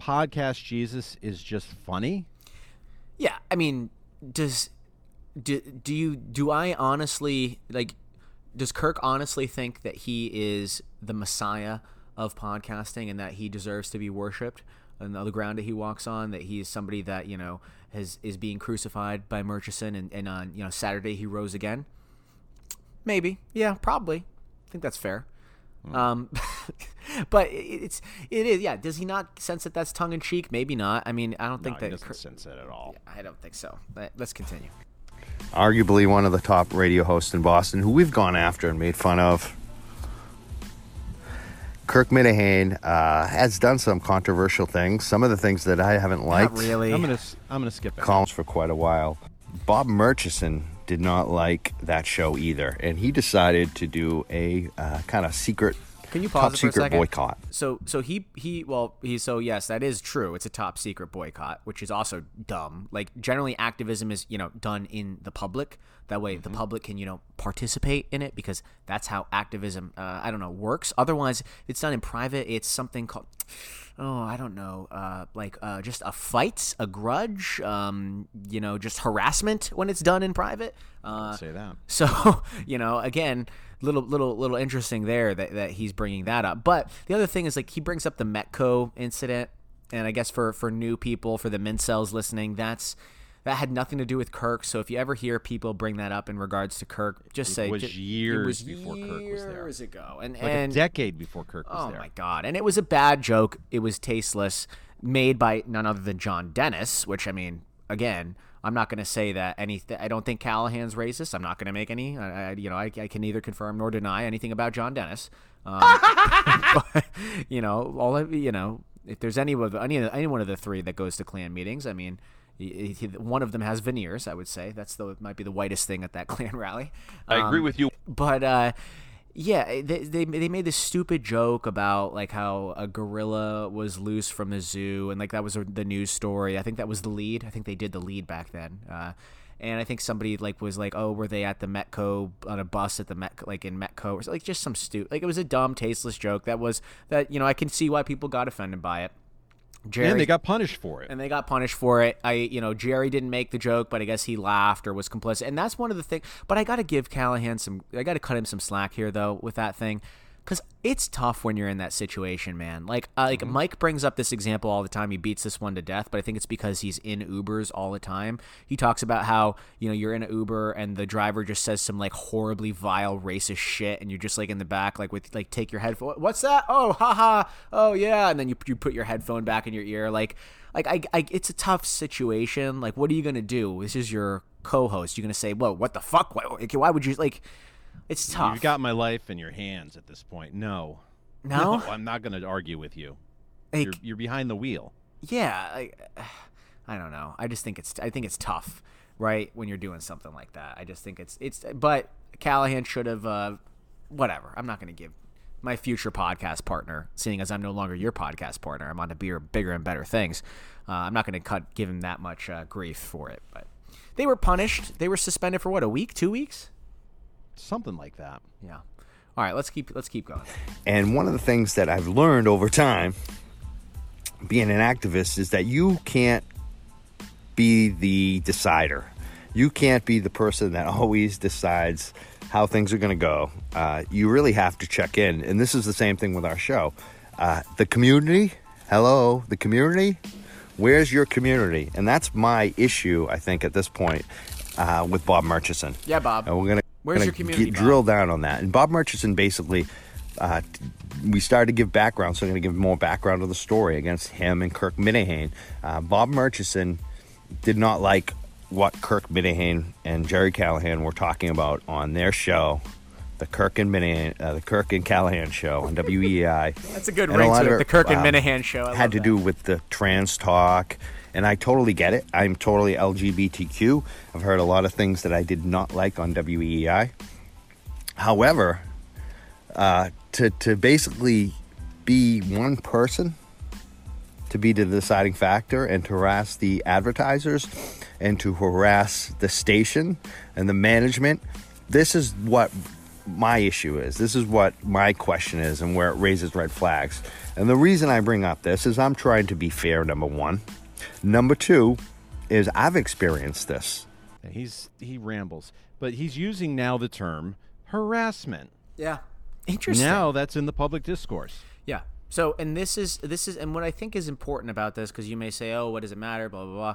podcast Jesus is just funny? Yeah, I mean, does do, do you do I honestly like does Kirk honestly think that he is the messiah of podcasting and that he deserves to be worshipped on the ground that he walks on that he is somebody that, you know, has is being crucified by Murchison and, and on, you know, Saturday he rose again? Maybe. Yeah, probably. I think that's fair. Um, but it's it is yeah. Does he not sense that that's tongue in cheek? Maybe not. I mean, I don't think no, he that. doesn't Kirk- sense it at all. I don't think so. But let's continue. arguably one of the top radio hosts in Boston, who we've gone after and made fun of. Kirk Minihane uh, has done some controversial things. Some of the things that I haven't liked. Not really. I'm gonna s- I'm gonna skip it. Columns for quite a while. Bob Murchison did not like that show either, and he decided to do a uh, kind of secret, Can you top pause a secret second? boycott. So so he he well he so yes that is true. It's a top secret boycott, which is also dumb. Like generally activism is you know done in the public. That way Mm-hmm. the public can you know participate in it because that's how activism uh, I don't know works. Otherwise, it's done in private. It's something called oh I don't know uh, like uh, just a fight, a grudge, um, you know just harassment when it's done in private. Uh, Say that. so you know, again, little little little interesting there that, that he's bringing that up. But the other thing is like he brings up the Metco incident, and I guess for for new people, for the Mincels listening, that's that had nothing to do with Kirk. So if you ever hear people bring that up in regards to Kirk, just say, It say was ju- years it was before Kirk was there. years ago, and Like and a decade before Kirk was Oh there. my god! And it was a bad joke. It was tasteless, made by none other than John Dennis. Which I mean, again, I'm not going to say that anything. I don't think Callahan's racist. I'm not going to make any. I, I, you know, I, I can neither confirm nor deny anything about John Dennis. Um, but, you know, all of you know, if there's any of any any one of the three that goes to Klan meetings, I mean. he- he- One of them has veneers. I would say that's the might be the whitest thing at that Klan rally. I agree Um, with you. but uh, yeah, they, they they made this stupid joke about like how a gorilla was loose from the zoo, and like that was the news story. I think that was the lead. I think they did the lead back then. Uh, and I think somebody like was like, "Oh, were they at the Metco on a bus at the Met like in Metco or like just some stu like it was a dumb, tasteless joke that was that you know I can see why people got offended by it. Gerry, and they got punished for it. and they got punished for it. I, you know, Gerry didn't make the joke, but I guess he laughed or was complicit, and that's one of the things. But I got to give Callahan some. I got to cut him some slack here, though, with that thing, because it's tough when you're in that situation, man. Like, uh, like Mike brings up this example all the time. He beats this one to death, but I think it's because he's in Ubers all the time. He talks about how you know you're in an Uber and the driver just says some like horribly vile racist shit, and you're just like in the back, like with like take your headphone. What's that? Oh, haha. Oh yeah, and then you you put your headphone back in your ear, like like I, I it's a tough situation. Like, what are you gonna do? This is your co-host. You're gonna say, "Well, what the fuck? Why, why would you like?" It's tough. You've got my life in your hands at this point. No. No? I'm not going to argue with you. Like- you're, you're behind the wheel. yeah, I, I don't know. I just think it's I think it's tough, right? When you're doing something like that, I just think it's it's. But Callahan should have. Uh, whatever. I'm not gonna give my future podcast partner, seeing as I'm no longer your podcast partner, I'm on to bigger, bigger and better things. Uh, I'm not gonna cut give him that much uh, grief for it, but. They were punished. They were suspended for what? A week? Two weeks? Something like that. Yeah. All right, let's keep let's keep going. And one of the things that I've learned over time, being an activist, is that you can't be the decider. You can't be the person that always decides how things are going to go. Uh, you really have to check in. And this is the same thing with our show. Uh, the community, hello, the community, where's your community? And that's my issue, I think, at this point uh, with Bob Murchison. Yeah, Bob. And we're going to Where's your community, get- drill down on that. And Bob Murchison basically, uh, we started to give background, so I'm going to give more background to the story against him and Kirk Minihane. Uh, Bob Murchison did not like what Kirk Minihane and Gerry Callahan were talking about on their show, the Kirk and Minihane, uh, the Kirk and Callahan show on WEEI. That's a good And ring to of it. The Kirk and uh, Minihane show. I had to that. do with the trans talk, and I totally get it. I'm totally LGBTQ. I've heard a lot of things that I did not like on WEEI. However, uh, to to basically be one person, to be the deciding factor, and to harass the advertisers, and to harass the station and the management, this is what my issue is. This is what my question is, and where it raises red flags. And the reason I bring up this is I'm trying to be fair. Number one, number two is I've experienced this. He's he rambles, but he's using now the term harassment. Yeah. Interesting. Now that's in the public discourse. Yeah. So, and this is this is, and what I think is important about this, because you may say, "Oh, what does it matter?" Blah blah blah.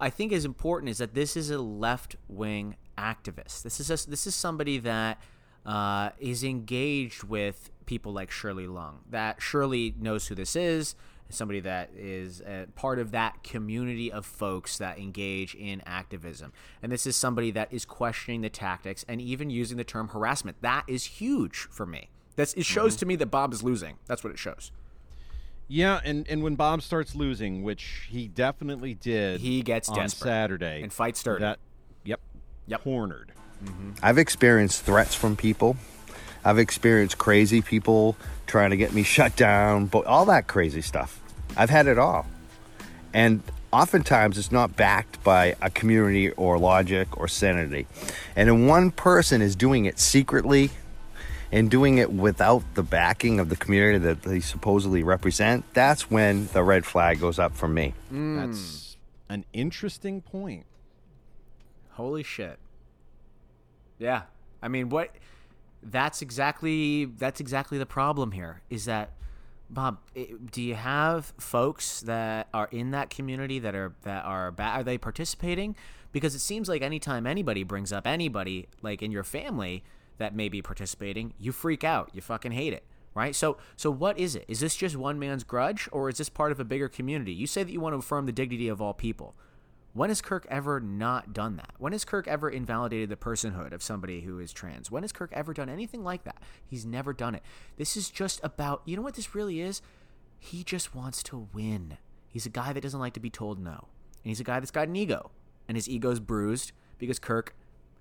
I think is important is that this is a left wing activist. This is a, this is somebody that uh, is engaged with people like Shirley Leung. That Shirley knows who this is. Somebody that is a part of that community of folks that engage in activism. And this is somebody that is questioning the tactics and even using the term harassment. That is huge for me. That's, it shows mm-hmm. to me that Bob is losing. That's what it shows. Yeah, and, and when Bob starts losing, which he definitely did, He gets on desperate Saturday and fights sturdy. That, yep, Yep. cornered. Mm-hmm. I've experienced threats from people. I've experienced crazy people trying to get me shut down, but all that crazy stuff. I've had it all. And oftentimes it's not backed by a community or logic or sanity. And when one person is doing it secretly and doing it without the backing of the community that they supposedly represent, that's when the red flag goes up for me. Hmm. That's an interesting point. Holy shit. Yeah. I mean, what that's exactly that's exactly the problem here is that Bob, do you have folks that are in that community that are that are ba- are they participating? Because it seems like anytime anybody brings up anybody like in your family that may be participating, you freak out. You fucking hate it. Right? So so what is it? Is this just one man's grudge or is this part of a bigger community? You say that you want to affirm the dignity of all people. When has Kirk ever not done that? When has Kirk ever invalidated the personhood of somebody who is trans? When has Kirk ever done anything like that? He's never done it. This is just about, you know what this really is? He just wants to win. He's a guy that doesn't like to be told no. And he's a guy that's got an ego. And his ego's bruised because Kirk,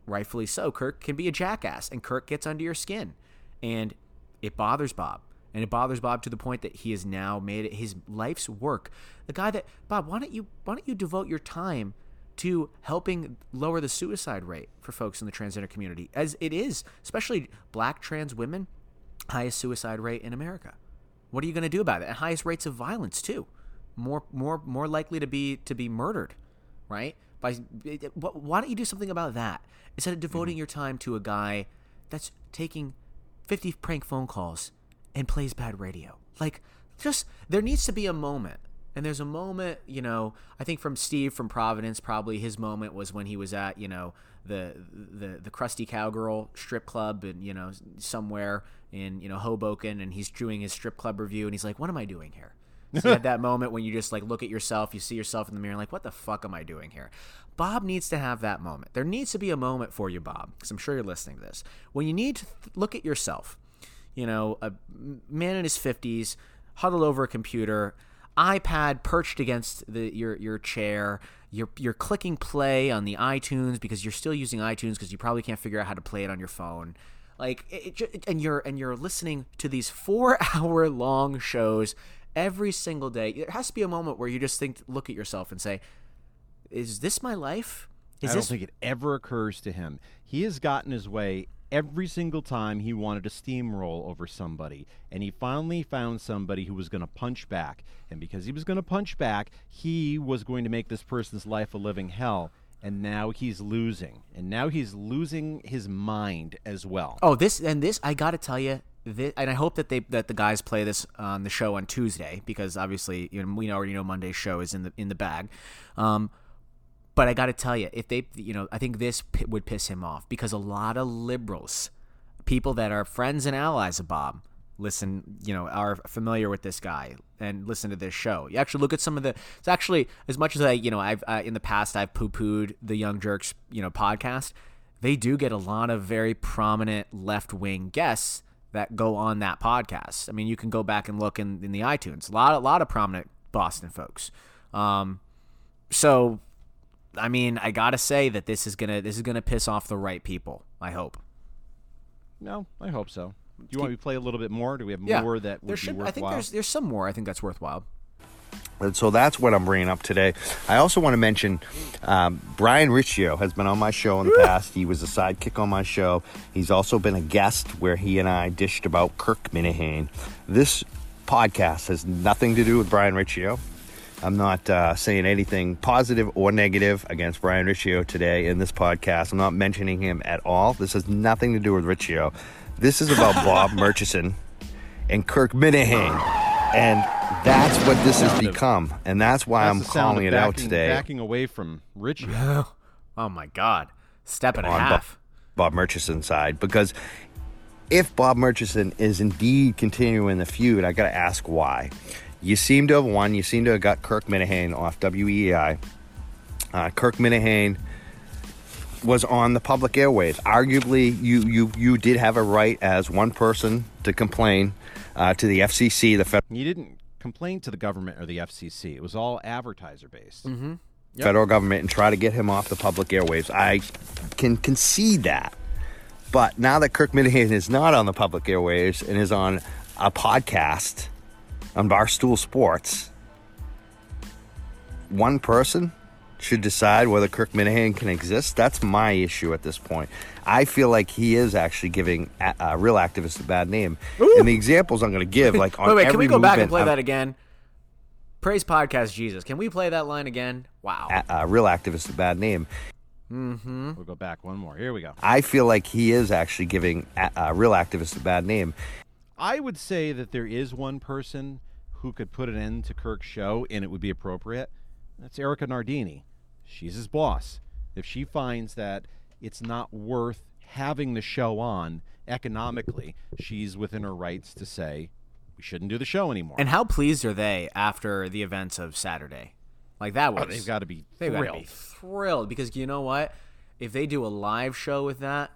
rightfully so, Kirk can be a jackass and Kirk gets under your skin. And it bothers Bob. And it bothers Bob to the point that he has now made it his life's work. The guy that Bob, why don't you why don't you devote your time to helping lower the suicide rate for folks in the transgender community, as it is, especially black trans women, highest suicide rate in America. What are you going to do about it? And highest rates of violence too, more more more likely to be to be murdered, right? By why don't you do something about that instead of devoting mm-hmm. your time to a guy that's taking 50 prank phone calls and plays bad radio? Like, just there needs to be a moment and there's a moment, you know, I think from Steve from Providence, probably his moment was when he was at, you know, the the the Krusty Cowgirl strip club and you know somewhere in you know Hoboken, and he's doing his strip club review, and he's like, "What am I doing here?" So you had that moment when you just like look at yourself, you see yourself in the mirror, like, "What the fuck am I doing here?" Bob needs to have that moment. There needs to be a moment for you, Bob, because I'm sure you're listening to this. When you need to th- look at yourself, you know, a man in his 50s, huddled over a computer iPad perched against the your your chair. You're you're clicking play on the iTunes because you're still using iTunes because you probably can't figure out how to play it on your phone. Like it, it, and you're and you're listening to these four hour long shows every single day. There has to be a moment where you just think, look at yourself and say, "Is this my life?" Is I don't this think it ever occurs to him. He has gotten his way every single time he wanted to steamroll over somebody. And he finally found somebody who was going to punch back. And because he was going to punch back, he was going to make this person's life a living hell. And now he's losing. And now he's losing his mind as well. Oh, this and this I got to tell you this, and I hope that they that the guys play this on the show on Tuesday because obviously you know we already know Monday's show is in the in the bag. Um, but I got to tell you, if they, you know, I think this p- would piss him off because a lot of liberals, people that are friends and allies of Bob, listen, you know, are familiar with this guy and listen to this show. You actually look at some of the. It's actually as much as I, you know, I've I, in the past I've poo pooed the Young Jurks, you know, podcast. They do get a lot of very prominent left wing guests that go on that podcast. I mean, you can go back and look in, in the iTunes. A lot, a lot of prominent Boston folks. Um, so I mean, I gotta say that this is gonna this is gonna piss off the right people. I hope. No, I hope so. Do you want me to play a little bit more? Do we have Yeah, more that would there be should. worthwhile? I think there's there's some more. I think that's worthwhile. And so that's what I'm bringing up today. I also want to mention um, Brian Riccio has been on my show in the past. He was a sidekick on my show. He's also been a guest where he and I dished about Kirk Minihane. This podcast has nothing to do with Brian Riccio. I'm not uh, saying anything positive or negative against Brian Riccio today in this podcast. I'm not mentioning him at all. This has nothing to do with Riccio. This is about Bob Murchison and Kirk Minihane. And that's what this has become. And that's why That's I'm the sound calling of it out backing- today. Backing away from Riccio. Oh my God, step and a on half. Bob, Bob Murchison's side because if Bob Murchison is indeed continuing the feud, I got to ask why. You seem to have won. You seem to have got Kirk Minihane off WEEI. Uh, Kirk Minihane was on the public airways. Arguably, you you you did have a right as one person to complain uh, to the FCC, the federal. You didn't complain to the government or the FCC. It was all advertiser based. Mm-hmm. federal government and try to get him off the public airwaves. I can concede that. But now that Kirk Minihane is not on the public airwaves and is on a podcast on Barstool Sports, one person should decide whether Kirk Minihane can exist. That's my issue at this point. I feel like he is actually giving a, uh, real activists a bad name. And the examples I'm going to give, like on wait, wait. Can we go back and movement play of- that again? Praise podcast Jesus. Can we play that line again? Wow. a- uh, real activist a bad name. Mm-hmm. We'll go back one more. Here we go. I feel like he is actually giving a, a real activist a bad name. I would say that there is one person who could put an end to Kirk's show and it would be appropriate. That's Erica Nardini. She's his boss. If she finds that it's not worth having the show on economically, she's within her rights to say we shouldn't do the show anymore. And how pleased are they after the events of Saturday? Like that oh, was. Oh, they've got to be They've got to thrilled. be thrilled because you know what? If they do a live show with that,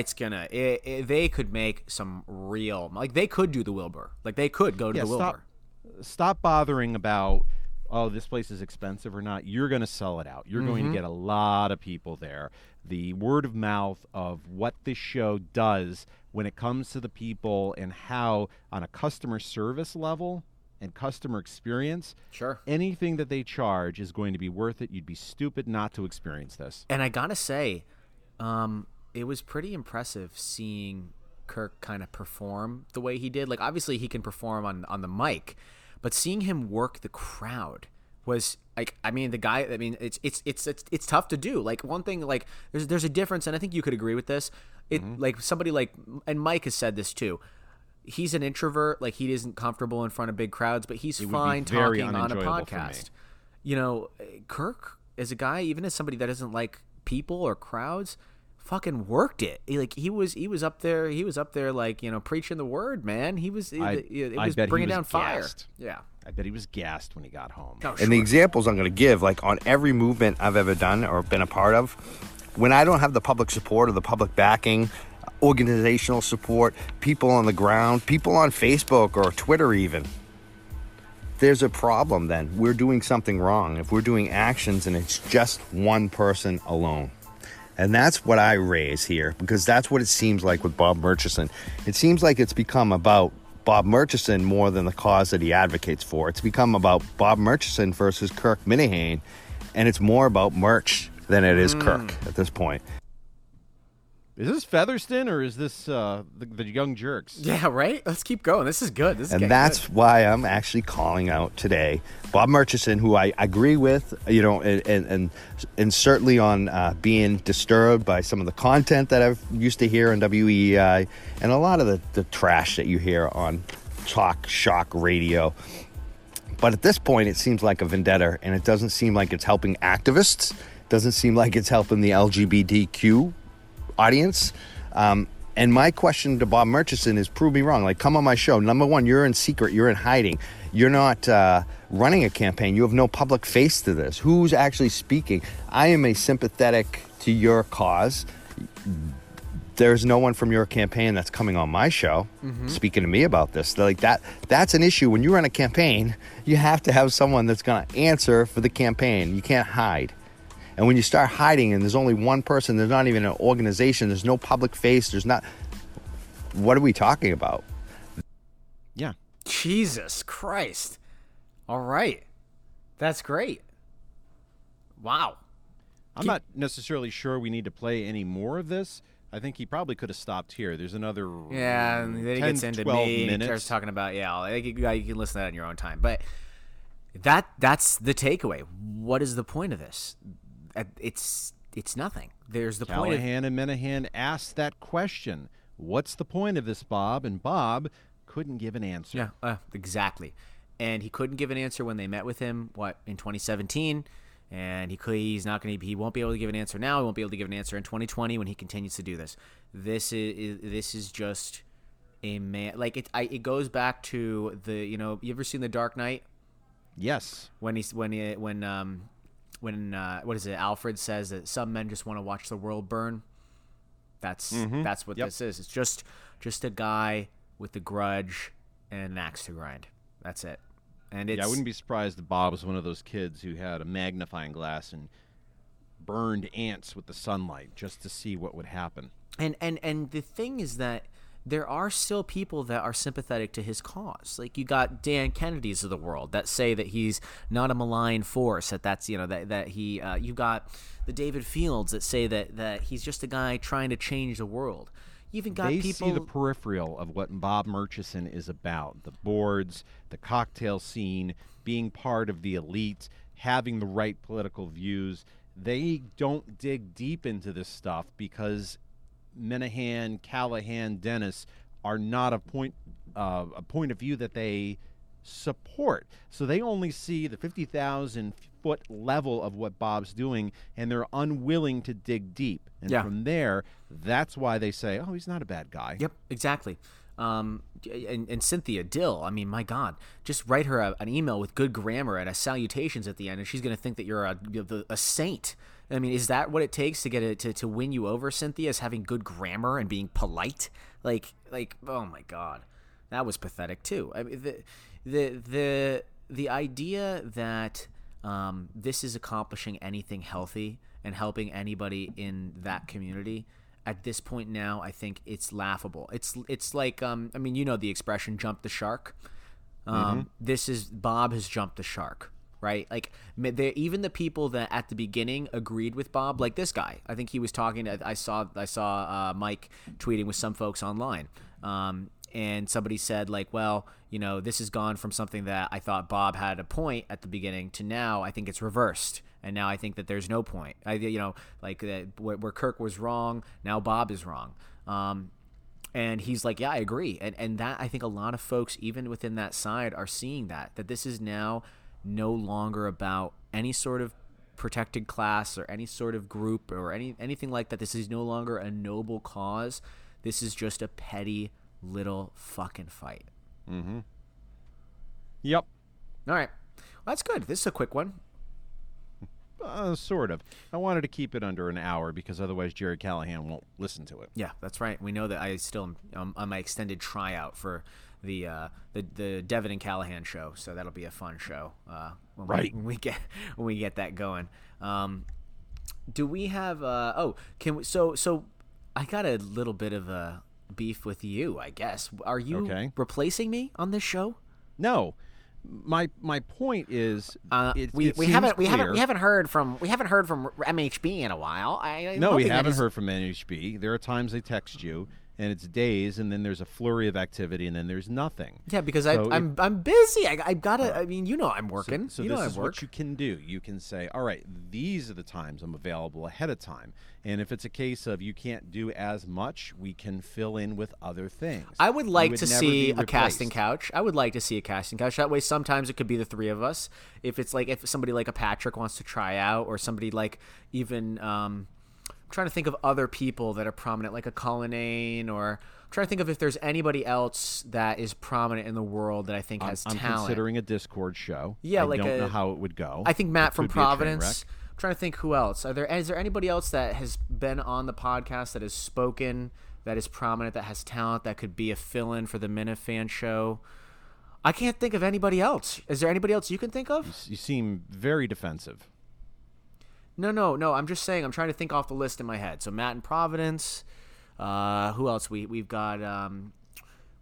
it's gonna. It, it, they could make some real. Like they could do the Wilbur. Like they could go to Yeah, the Wilbur. stop bothering about oh this place is expensive or not you're going to sell it out you're going to Mhm. get a lot of people there the word of mouth of what this show does when it comes to the people and how on a customer service level and customer experience, Sure. anything that they charge is going to be worth it. You'd be stupid not to experience this. And I gotta say, um, it was pretty impressive seeing Kirk kind of perform the way he did. Like obviously he can perform on on the mic, but seeing him work the crowd was like I mean the guy I mean it's it's it's it's, it's tough to do. Like one thing like there's there's a difference and I think you could agree with this. It mm-hmm. like somebody like and Mike has said this too. He's an introvert, like he isn't comfortable in front of big crowds, but he's fine talking on a unenjoyable for me. podcast you know, Kirk as a guy, even as somebody that doesn't like people or crowds, fucking worked it. He, like he was, he was up there. He was up there, like you know, preaching the word, man. He was, I- it, it I was bet he bringing was down fire. gassed. Yeah. I bet he was gassed when he got home. Oh, And the examples I'm going to give, like on every movement I've ever done or been a part of, when I don't have the public support or the public backing, organizational support, people on the ground, people on Facebook or Twitter, even, there's a problem then. We're doing something wrong. If we're doing actions and it's just one person alone. And that's what I raise here because that's what it seems like with Bob Murchison. It seems like it's become about Bob Murchison more than the cause that he advocates for. It's become about Bob Murchison versus Kirk Minihane, and it's more about merch than it is mm. Kirk at this point. Is this Featherston or is this uh, the, the Young Jurks? Yeah, right. Let's keep going. This is good. This is And that's good. why I'm actually calling out today Bob Murchison, who I agree with, you know, and and and, and certainly on uh, being disturbed by some of the content that I've used to hear on WEEI and a lot of the, the trash that you hear on talk shock radio. But at this point, it seems like a vendetta, and it doesn't seem like it's helping activists. Doesn't seem like it's helping the LGBTQ audience. Um, and my question to Bob Murchison is prove me wrong. Like, come on my show. Number one, you're in secret, you're in hiding. You're not uh, running a campaign. You have no public face to this. Who's actually speaking? I am a sympathetic to your cause. There's no one from your campaign that's coming on my show speaking to me about this. Like that that's an issue when you run a campaign, you have to have someone that's going to answer for the campaign. You can't hide. And when you start hiding and there's only one person, there's not even an organization, there's no public face, there's not what are we talking about? Yeah. Jesus Christ. All right. That's great. Wow. I'm not necessarily sure we need to play any more of this. I think he probably could have stopped here. There's another Yeah, and then he 10, gets into 12 me and minutes. starts talking about yeah. I think you, you can listen to that in your own time, but that that's the takeaway. What is the point of this? Uh, It's it's nothing. There's the point. Of, Callahan and Minihane asked that question. What's the point of this, Bob? And Bob couldn't give an answer. yeah, uh, exactly. And he couldn't give an answer when they met with him. What in 2017? And he could, he's not going to. He won't be able to give an answer now. He won't be able to give an answer in 2020 when he continues to do this. This is this is just a man. Like it. I, it goes back to the. You know, you ever seen the Dark Knight? Yes. when he's when he, when um when uh, what is it? Alfred says that some men just want to watch the world burn. That's that's what Yep. this is. It's just just a guy with a grudge and an axe to grind. That's it. And it's yeah, I wouldn't be surprised if Bob was one of those kids who had a magnifying glass and burned ants with the sunlight just to see what would happen. and and and the thing is that there are still people that are sympathetic to his cause. Like you got Dan Kennedy's of the world that say that he's not a malign force. That that's you know that that he. Uh, you got the David Fields that say that that he's just a guy trying to change the world. You even got they people. see the peripheral of what Bob Murchison is about the boards, the cocktail scene, being part of the elite, having the right political views. They don't dig deep into this stuff because Minihane, Callahan, Dennis are not a point uh, a point of view that they support. So they only see the 50,000 foot level of what Bob's doing and they're unwilling to dig deep. And Yeah. from there, that's why they say, "Oh, he's not a bad guy." Yep, exactly. Um, and, and Cynthia Dill, I mean, my God, just write her a, an email with good grammar and a salutations at the end, and she's going to think that you're a, you're a saint. I mean, is that what it takes to get it to, to win you over, Cynthia? Is having good grammar and being polite? Like, like, oh my God, that was pathetic too. I mean, the the the the idea that um, this is accomplishing anything healthy and helping anybody in that community at this point now, I think it's laughable. It's it's like um, I mean, you know the expression "jump the shark." Um, This is Bob has jumped the shark, right? Like even the people that at the beginning agreed with Bob, like this guy. I think he was talking. To, I saw I saw uh, Mike tweeting with some folks online, um, and somebody said like, well, you know, this has gone from something that I thought Bob had a point at the beginning to now I think it's reversed. And now I think that there's no point. I, you know, like where, where Kirk was wrong, now Bob is wrong. Um, and he's like, yeah, I agree. And and that I think a lot of folks, even within that side, are seeing that that this is now no longer about any sort of protected class or any sort of group or any anything like that. This is no longer a noble cause. This is just a petty little fucking fight. Mm-hmm. yep. All right. Well, that's good. This is a quick one. Uh, sort of. I wanted to keep it under an hour because otherwise Gerry Callahan won't listen to it. Yeah, that's right. We know that I still am um, on my extended tryout for the uh, the the Devin and Callahan show, so that'll be a fun show. Uh, when we- Right. when we get when we get that going. Um, do we have? Uh, oh, can we? So so, I got a little bit of a beef with you. I guess. Are you Okay. replacing me on this show? No. My my point is Uh, it, we it we haven't we haven't we haven't heard from we haven't heard from MHB in a while. I, No, we haven't is- heard from MHB. There are times they text you and it's days and then there's a flurry of activity and then there's nothing. Yeah, because So I, I'm I'm busy. I I gotta. I mean, you know, I'm working. So, you this know, is what you can do. You can say, "All right, these are the times I'm available ahead of time." And if it's a case of you can't do as much, we can fill in with other things. I would like to see a casting couch. I would like to see a casting couch. That way, sometimes it could be the three of us. If it's like if somebody like a Patrick wants to try out, or somebody like even um, trying to think of other people that are prominent, like a Cullinane, or I'm trying to think of if there's anybody else that is prominent in the world that I think has I'm talent. considering a Discord show. Yeah, I like don't a- know how it would go. I think Matt It from could be a train Providence. I'm trying to think who else. Are there is there anybody else that has been on the podcast that has spoken that is prominent that has talent that could be a fill-in for the Minifan show? I can't think of anybody else. Is there anybody else you can think of? You seem very defensive. No, no, no. I'm just saying. I'm trying to think off the list in my head. So Matt in Providence. Uh, who else? We we've got um,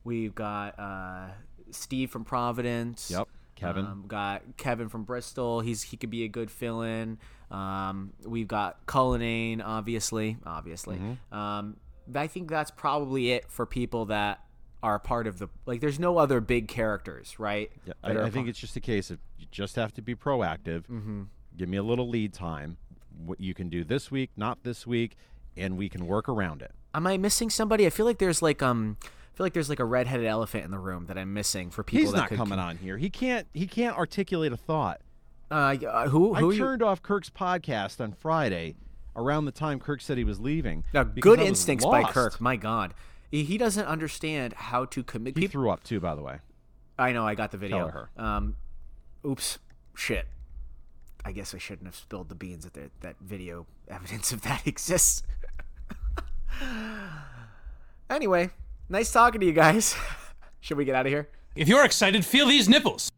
we've got uh, Steve from Providence. Yep, Kevin. Um, got Kevin from Bristol. He's he could be a good fill-in. Um, we've got Cullinane, obviously, obviously. Mm-hmm. Um, I think that's probably it for people that are part of the like. There's no other big characters, right? Yeah, I, I think it's just a case of you just have to be proactive. Mm-hmm. Give me a little lead time. What you can do this week, not this week, and we can work around it. Am I missing somebody? I feel like there's like um, I feel like there's like a redheaded elephant in the room that I'm missing for people He's not could coming on here. He can't. He can't articulate a thought. Uh, uh, who who I you? turned off Kirk's podcast on Friday, around the time Kirk said he was leaving. Now, good instincts by. Kirk. My God, he, he doesn't understand how to commit. He People, threw up too, by the way. I know. I got the video. her. Um, oops, shit. I guess I shouldn't have spilled the beans that there, that video evidence of that exists. anyway, nice talking to you guys. Should we get out of here? If you're excited, feel these nipples.